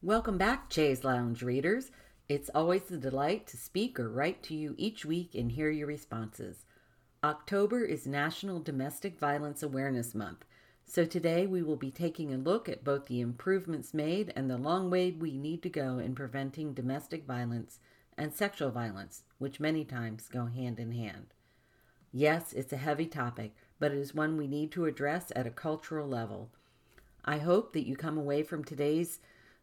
Welcome back, Chaise Lounge readers. It's always a delight to speak or write to you each week and hear your responses. October is National Domestic Violence Awareness Month, so today we will be taking a look at both the improvements made and the long way we need to go in preventing domestic violence and sexual violence, which many times go hand in hand. Yes, it's a heavy topic, but it is one we need to address at a cultural level. I hope that you come away from today's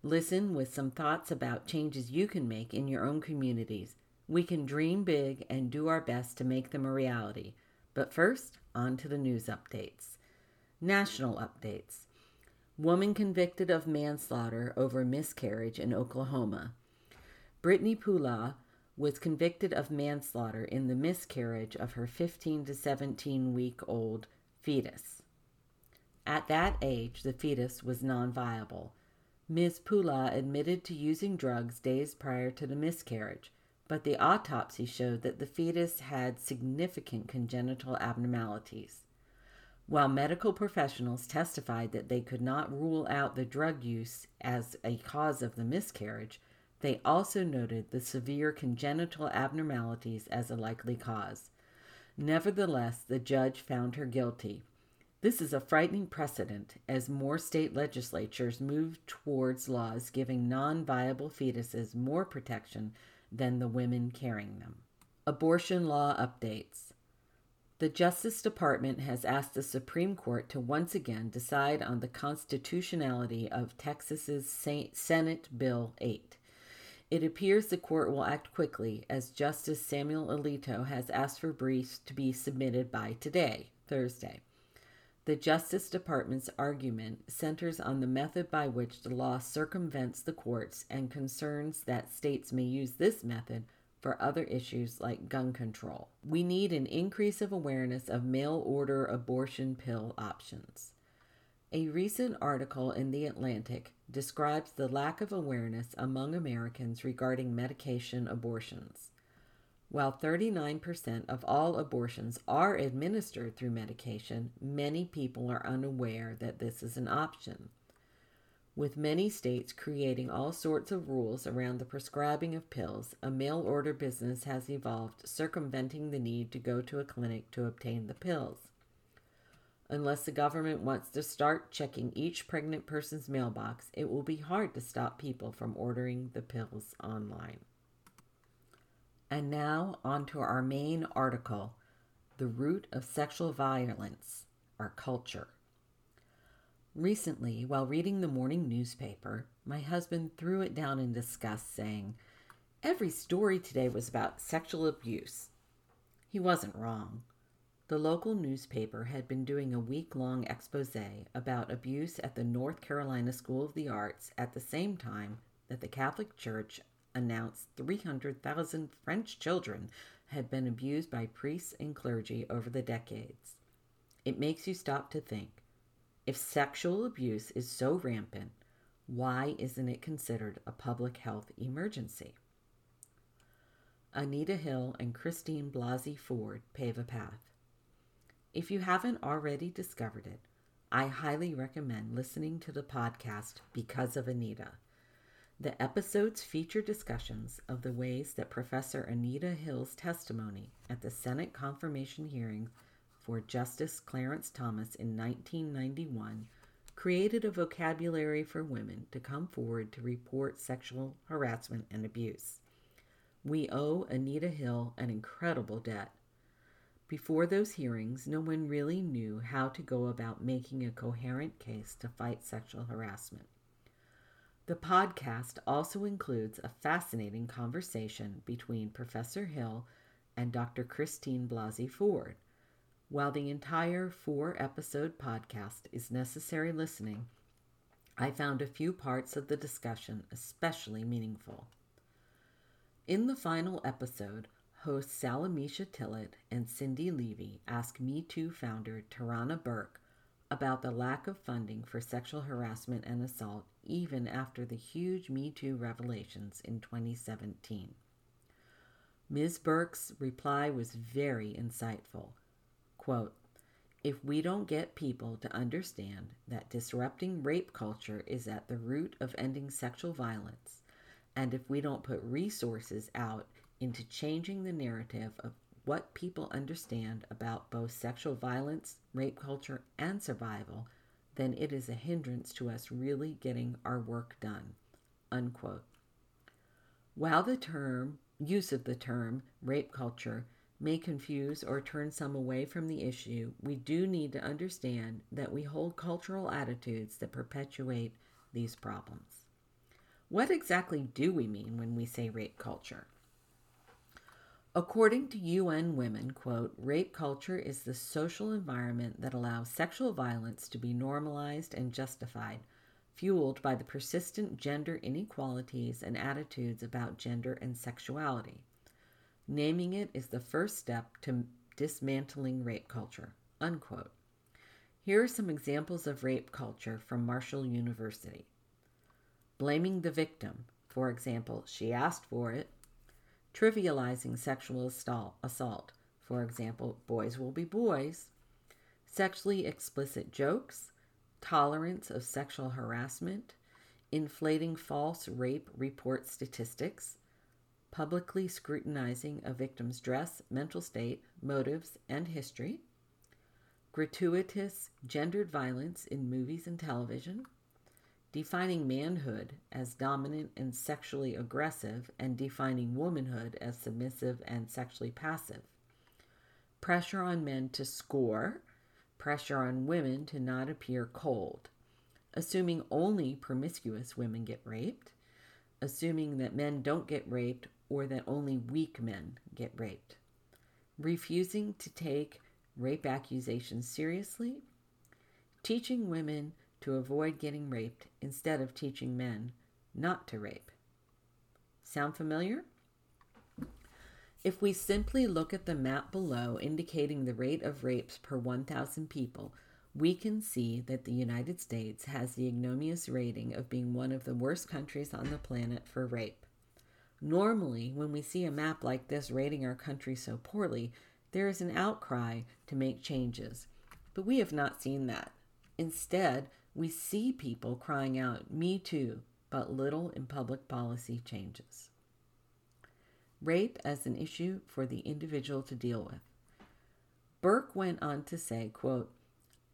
listen with some thoughts about changes you can make in your own communities. We can dream big and do our best to make them a reality. But first, on to the news updates. National updates. Woman convicted of manslaughter over miscarriage in Oklahoma. Brittney Poolaw was convicted of manslaughter in the miscarriage of her 15 to 17 week old fetus. At that age, the fetus was non viable. Ms. Poolaw admitted to using drugs days prior to the miscarriage, but the autopsy showed that the fetus had significant congenital abnormalities. While medical professionals testified that they could not rule out the drug use as a cause of the miscarriage, they also noted the severe congenital abnormalities as a likely cause. Nevertheless, the judge found her guilty. This is a frightening precedent as more state legislatures move towards laws giving non viable fetuses more protection than the women carrying them. Abortion law updates. The Justice Department has asked the Supreme Court to once again decide on the constitutionality of Texas's Senate Bill 8. It appears the court will act quickly as Justice Samuel Alito has asked for briefs to be submitted by today, Thursday. The Justice Department's argument centers on the method by which the law circumvents the courts and concerns that states may use this method for other issues like gun control. We need an increase of awareness of mail order abortion pill options. A recent article in The Atlantic describes the lack of awareness among Americans regarding medication abortions. While 39% of all abortions are administered through medication, many people are unaware that this is an option with many states creating all sorts of rules around the prescribing of pills, a mail order business has evolved, circumventing the need to go to a clinic to obtain the pills. Unless the government wants to start checking each pregnant person's mailbox, it will be hard to stop people from ordering the pills online. And now, on to our main article The Root of Sexual Violence, Our Culture. Recently, while reading the morning newspaper, my husband threw it down in disgust, saying, Every story today was about sexual abuse. He wasn't wrong. The local newspaper had been doing a week long expose about abuse at the North Carolina School of the Arts at the same time that the Catholic Church announced 300,000 French children had been abused by priests and clergy over the decades. It makes you stop to think if sexual abuse is so rampant, why isn't it considered a public health emergency? Anita Hill and Christine Blasey Ford pave a path. If you haven't already discovered it, I highly recommend listening to the podcast Because of Anita. The episodes feature discussions of the ways that Professor Anita Hill's testimony at the Senate confirmation hearing for Justice Clarence Thomas in 1991 created a vocabulary for women to come forward to report sexual harassment and abuse. We owe Anita Hill an incredible debt. Before those hearings, no one really knew how to go about making a coherent case to fight sexual harassment. The podcast also includes a fascinating conversation between Professor Hill and Dr. Christine Blasey Ford, while the entire four episode podcast is necessary listening, I found a few parts of the discussion especially meaningful. In the final episode, hosts Salamishah Tillet and Cindi Leive ask Me Too founder Tarana Burke about the lack of funding for sexual harassment and assault even after the huge Me Too revelations in 2017. Ms. Burke's reply was very insightful Quote, If we don't get people to understand that disrupting rape culture is at the root of ending sexual violence, and if we don't put resources out into changing the narrative of what people understand about both sexual violence, rape culture, and survival, then it is a hindrance to us really getting our work done. Unquote. While the term, use of the term, rape culture may confuse or turn some away from the issue, we do need to understand that we hold cultural attitudes that perpetuate these problems. What exactly do we mean when we say rape culture? According to UN Women, quote, rape culture is the social environment that allows sexual violence to be normalized and justified, fueled by the persistent gender inequalities and attitudes about gender and sexuality. Naming it is the first step to dismantling rape culture, unquote. Here are some examples of rape culture from Marshall University. Blaming the victim, for example, she asked for it, trivializing sexual assault. For example, boys will be boys. Sexually explicit jokes, tolerance of sexual harassment, inflating false rape report statistics, publicly scrutinizing a victim's dress, mental state, motives, and history, gratuitous gendered violence in movies and television, defining manhood as dominant and sexually aggressive, and defining womanhood as submissive and sexually passive. Pressure on men to score, pressure on women to not appear cold. Assuming only promiscuous women get raped, assuming that men don't get raped or that only weak men get raped. Refusing to take rape accusations seriously, teaching women to avoid getting raped instead of teaching men not to rape. Sound familiar? If we simply look at the map below indicating the rate of rapes per 1,000 people, we can see that the United States has the ignominious rating of being one of the worst countries on the planet for rape. Normally, when we see a map like this rating our country so poorly, there is an outcry to make changes. But we have not seen that. Instead, we see people crying out, Me too, but little in public policy changes. Rape as an issue for the individual to deal with. Burke went on to say, quote,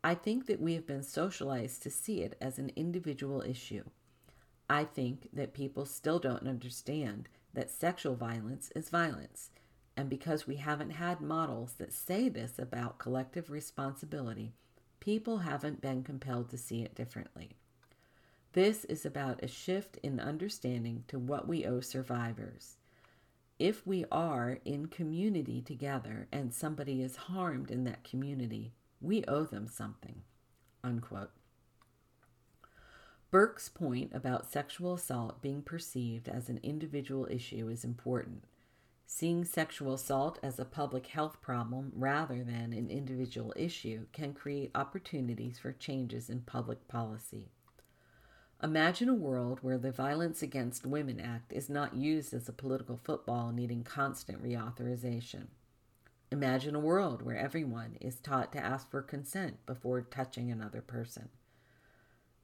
I think that we have been socialized to see it as an individual issue. I think that people still don't understand that sexual violence is violence. And because we haven't had models that say this about collective responsibility, people haven't been compelled to see it differently. This is about a shift in understanding to what we owe survivors. If we are in community together and somebody is harmed in that community, we owe them something. Unquote. Burke's point about sexual assault being perceived as an individual issue is important. Seeing sexual assault as a public health problem rather than an individual issue can create opportunities for changes in public policy. Imagine a world where the Violence Against Women Act is not used as a political football needing constant reauthorization. Imagine a world where everyone is taught to ask for consent before touching another person.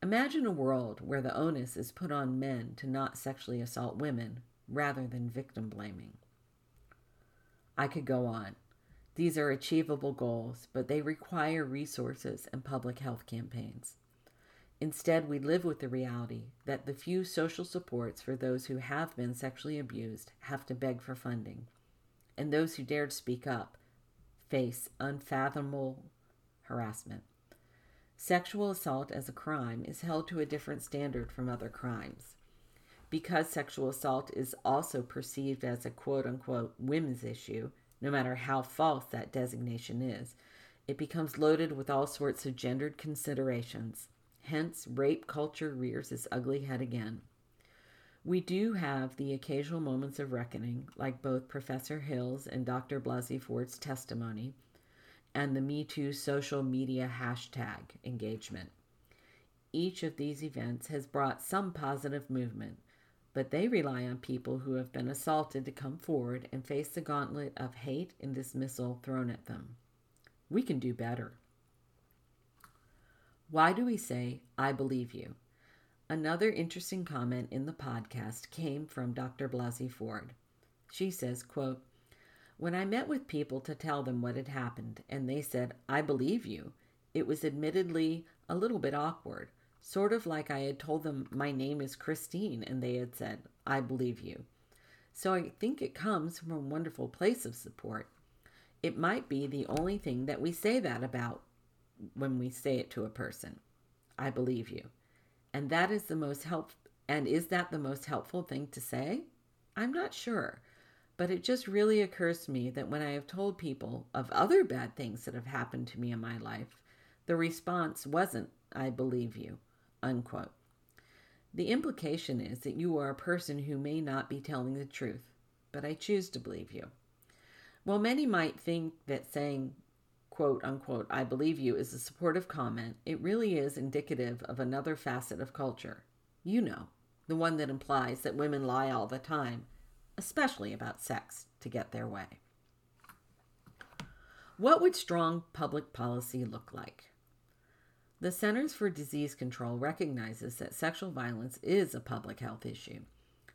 Imagine a world where the onus is put on men to not sexually assault women rather than victim blaming. I could go on. These are achievable goals, but they require resources and public health campaigns. Instead, we live with the reality that the few social supports for those who have been sexually abused have to beg for funding, and those who dare to speak up face unfathomable harassment. Sexual assault as a crime is held to a different standard from other crimes because sexual assault is also perceived as a quote unquote women's issue, no matter how false that designation is, it becomes loaded with all sorts of gendered considerations. Hence, rape culture rears its ugly head again. We do have the occasional moments of reckoning, like both Professor Hill's and Dr. Blasey Ford's testimony, and the Me Too social media hashtag engagement. Each of these events has brought some positive movement, but they rely on people who have been assaulted to come forward and face the gauntlet of hate and dismissal thrown at them. We can do better. Why do we say, I believe you? Another interesting comment in the podcast came from Dr. Blasey Ford. She says, quote, When I met with people to tell them what had happened and they said, I believe you, it was admittedly a little bit awkward, sort of like I had told them my name is Christine and they had said, I believe you. So I think it comes from a wonderful place of support. It might be the only thing that we say that about when we say it to a person. I believe you. And that is the most help and is that the most helpful thing to say? I'm not sure. But it just really occurs to me that when I have told people of other bad things that have happened to me in my life, the response wasn't, I believe you, unquote. The implication is that you are a person who may not be telling the truth, but I choose to believe you. While many might think that saying, quote unquote, I believe you is a supportive comment, it really is indicative of another facet of culture. You know, the one that implies that women lie all the time, especially about sex, to get their way. What would strong public policy look like? The Centers for Disease Control recognizes that sexual violence is a public health issue.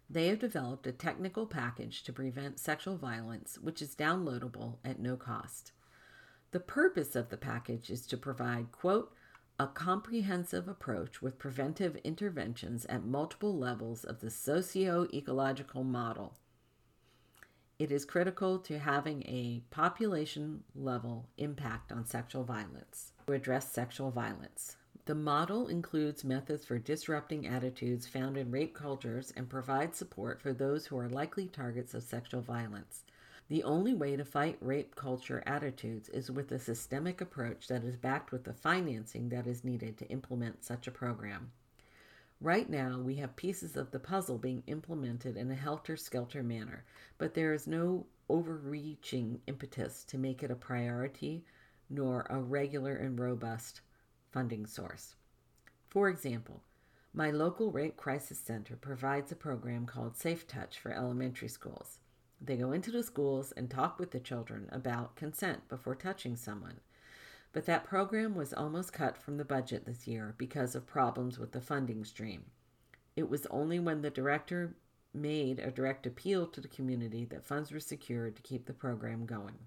They have developed a technical package to prevent sexual violence, which is downloadable at no cost. The purpose of the package is to provide, quote, a comprehensive approach with preventive interventions at multiple levels of the socio ecological model. It is critical to having a population level impact on sexual violence to address sexual violence. The model includes methods for disrupting attitudes found in rape cultures and provides support for those who are likely targets of sexual violence. The only way to fight rape culture attitudes is with a systemic approach that is backed with the financing that is needed to implement such a program. Right now, we have pieces of the puzzle being implemented in a helter skelter manner, but there is no overreaching impetus to make it a priority nor a regular and robust funding source. For example, my local rape crisis center provides a program called Safe Touch for elementary schools. They go into the schools and talk with the children about consent before touching someone. But that program was almost cut from the budget this year because of problems with the funding stream. It was only when the director made a direct appeal to the community that funds were secured to keep the program going.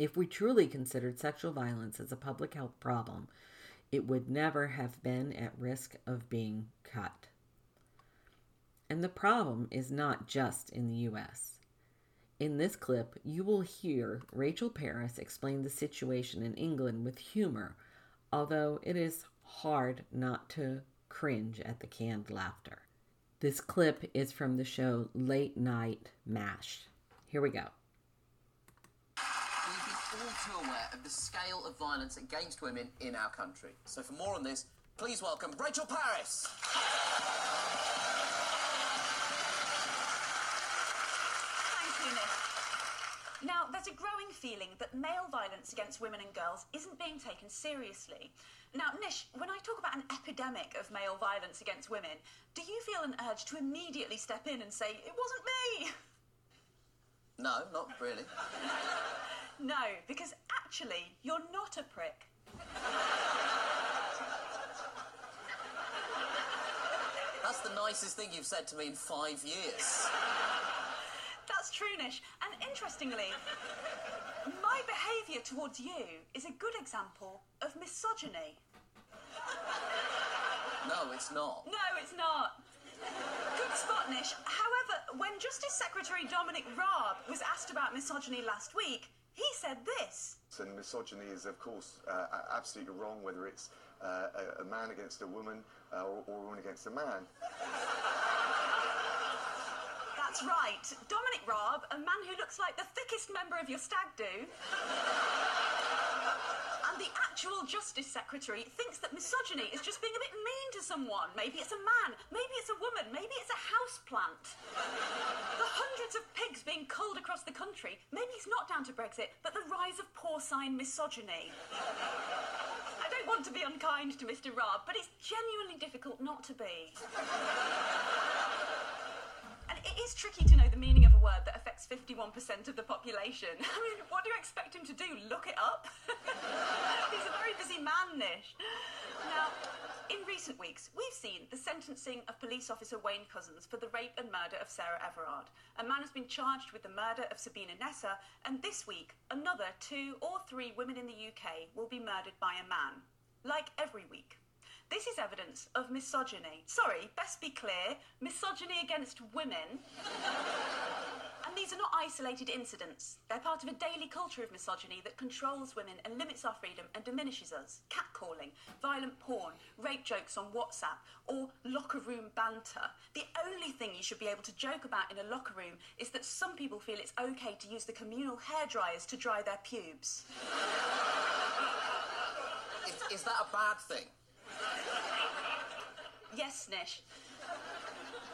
If we truly considered sexual violence as a public health problem, it would never have been at risk of being cut. And the problem is not just in the US. In this clip, you will hear Rachel Parris explain the situation in England with humor, although it is hard not to cringe at the canned laughter. This clip is from the show Late Night MASH. Here we go. We've been all too aware of the scale of violence against women in our country. So, for more on this, please welcome Rachel Parris. Now, there's a growing feeling that male violence against women and girls isn't being taken seriously. Now, Nish, when I talk about an epidemic of male violence against women, do you feel an urge to immediately step in and say, it wasn't me? No, not really. no, because actually, you're not a prick. That's the nicest thing you've said to me in five years. That's true, Nish. And interestingly, my behaviour towards you is a good example of misogyny. No, it's not. No, it's not. Good spot, Nish. However, when Justice Secretary Dominic Raab was asked about misogyny last week, he said this. And misogyny is, of course, uh, absolutely wrong, whether it's uh, a, a, man against a woman uh, or, or a woman against a man. That's right. Dominic Raab, a man who looks like the thickest member of your stag do. Actual Justice Secretary thinks that misogyny is just being a bit mean to someone. Maybe it's a man, maybe it's a woman, maybe it's a house plant. the hundreds of pigs being culled across the country, maybe it's not down to Brexit, but the rise of porcine misogyny. I don't want to be unkind to Mr. Raab, but it's genuinely difficult not to be tricky to know the meaning of a word that affects 51% of the population. I mean, what do you expect him to do? Look it up? He's a very busy man, Nish. Now, in recent weeks, we've seen the sentencing of police officer Wayne Couzens for the rape and murder of Sarah Everard. A man has been charged with the murder of Sabina Nessa, and this week, another two or three women in the UK will be murdered by a man. Like every week. This is evidence of misogyny. Sorry, best be clear misogyny against women. and these are not isolated incidents. They're part of a daily culture of misogyny that controls women and limits our freedom and diminishes us. Catcalling, violent porn, rape jokes on WhatsApp, or locker room banter. The only thing you should be able to joke about in a locker room is that some people feel it's okay to use the communal hair dryers to dry their pubes. Is, is that a bad thing? Yes, Nish.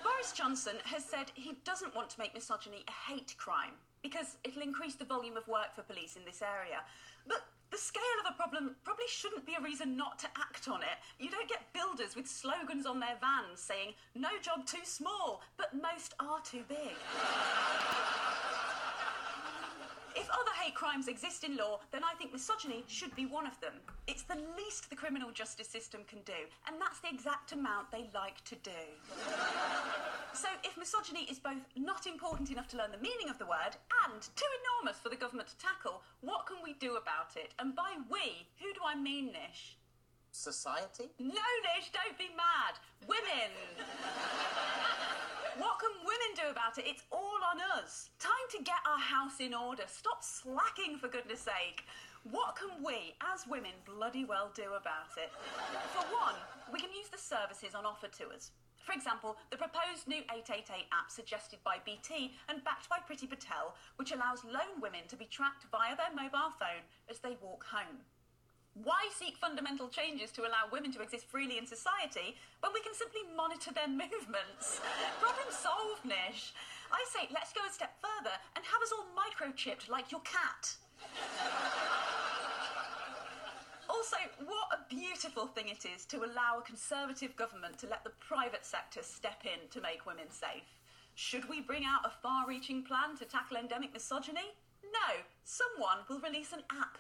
Boris Johnson has said he doesn't want to make misogyny a hate crime because it'll increase the volume of work for police in this area. But the scale of a problem probably shouldn't be a reason not to act on it. You don't get builders with slogans on their vans saying, no job too small, but most are too big. If crimes exist in law, then I think misogyny should be one of them. It's the least the criminal justice system can do, and that's the exact amount they like to do. so, if misogyny is both not important enough to learn the meaning of the word and too enormous for the government to tackle, what can we do about it? And by we, who do I mean, Nish? Society? No, Nish, don't be mad. Women. What can women do about it? It's all on us. Time to get our house in order. Stop slacking, for goodness sake. What can we, as women, bloody well do about it? For one, we can use the services on offer to us. For example, the proposed new 888 app suggested by BT and backed by Priti Patel, which allows lone women to be tracked via their mobile phone as they walk home. Why seek fundamental changes to allow women to exist freely in society when we can simply monitor their movements? Problem solved, Nish. I say let's go a step further and have us all microchipped like your cat. Also, what a beautiful thing it is to allow a conservative government to let the private sector step in to make women safe. Should we bring out a far reaching plan to tackle endemic misogyny? No, someone will release an app.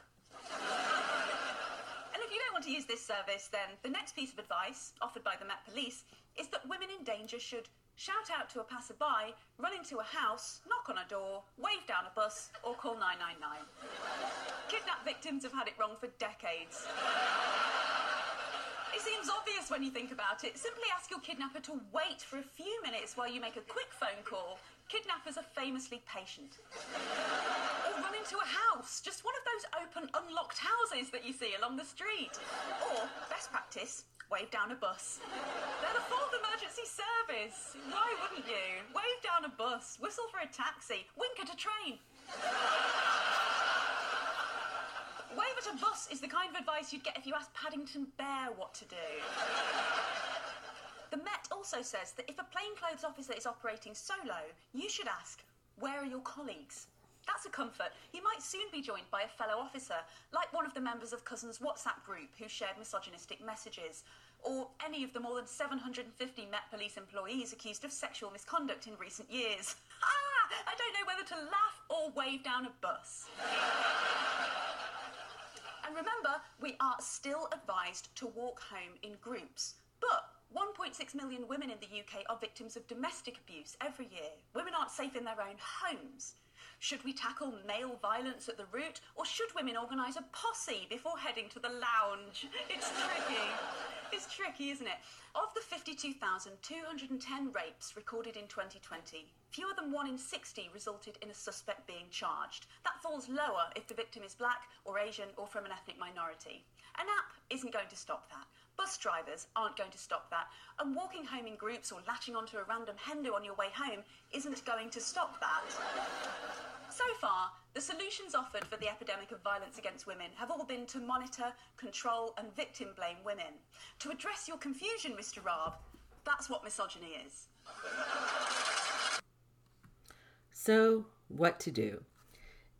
You don't want to use this service, then the next piece of advice offered by the Met Police is that women in danger should shout out to a passerby, run into a house, knock on a door, wave down a bus, or call 999. Kidnap victims have had it wrong for decades. It seems obvious when you think about it. Simply ask your kidnapper to wait for a few minutes while you make a quick phone call. Kidnappers are famously patient. Into a house, just one of those open, unlocked houses that you see along the street. Or, best practice, wave down a bus. They're the fourth emergency service. Why wouldn't you? Wave down a bus, whistle for a taxi, wink at a train. Wave at a bus is the kind of advice you'd get if you asked Paddington Bear what to do. The Met also says that if a plainclothes officer is operating solo, you should ask, where are your colleagues? That's a comfort. He might soon be joined by a fellow officer, like one of the members of Couzens' WhatsApp group who shared misogynistic messages, or any of the more than 750 Met Police employees accused of sexual misconduct in recent years. Ah! I don't know whether to laugh or wave down a bus. and remember, we are still advised to walk home in groups. But 1.6 million women in the UK are victims of domestic abuse every year. Women aren't safe in their own homes. Should we tackle male violence at the root, or should women organise a posse before heading to the lounge? It's tricky. It's tricky, isn't it? Of the 52,210 rapes recorded in 2020, fewer than 1 in 60 resulted in a suspect being charged. That falls lower if the victim is black or Asian or from an ethnic minority. An app isn't going to stop that. Bus drivers aren't going to stop that. And walking home in groups or latching onto a random hen on your way home isn't going to stop that. So far, the solutions offered for the epidemic of violence against women have all been to monitor, control, and victim blame women. To address your confusion, Mr. Raab, that's what misogyny is. So, what to do?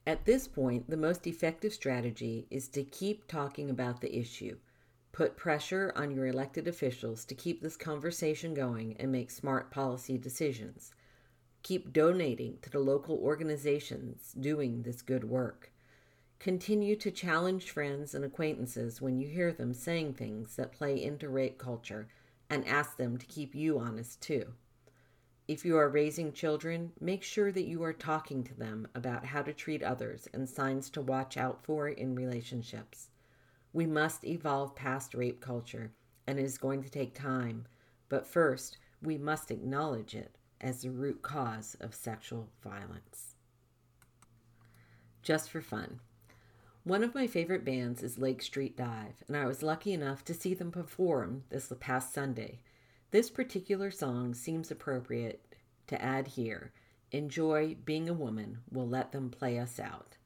At this point, the most effective strategy is to keep talking about the issue. Put pressure on your elected officials to keep this conversation going and make smart policy decisions. Keep donating to the local organizations doing this good work. Continue to challenge friends and acquaintances when you hear them saying things that play into rape culture and ask them to keep you honest too. If you are raising children, make sure that you are talking to them about how to treat others and signs to watch out for in relationships. We must evolve past rape culture, and it is going to take time, but first, we must acknowledge it as the root cause of sexual violence. Just for fun. One of my favorite bands is Lake Street Dive, and I was lucky enough to see them perform this past Sunday. This particular song seems appropriate to add here. Enjoy being a woman. We'll let them play us out.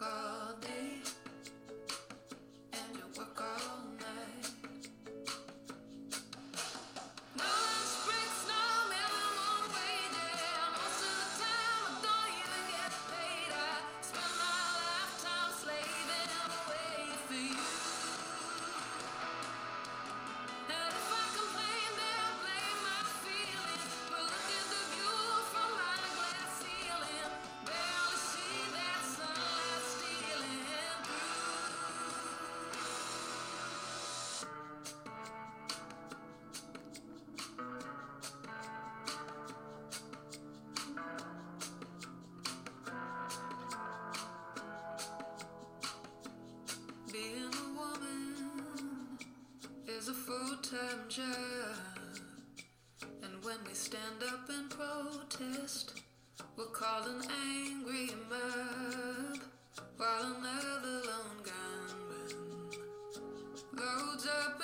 Yeah, you time job. And when we stand up and protest, we're called an angry mob while another lone gunman loads up.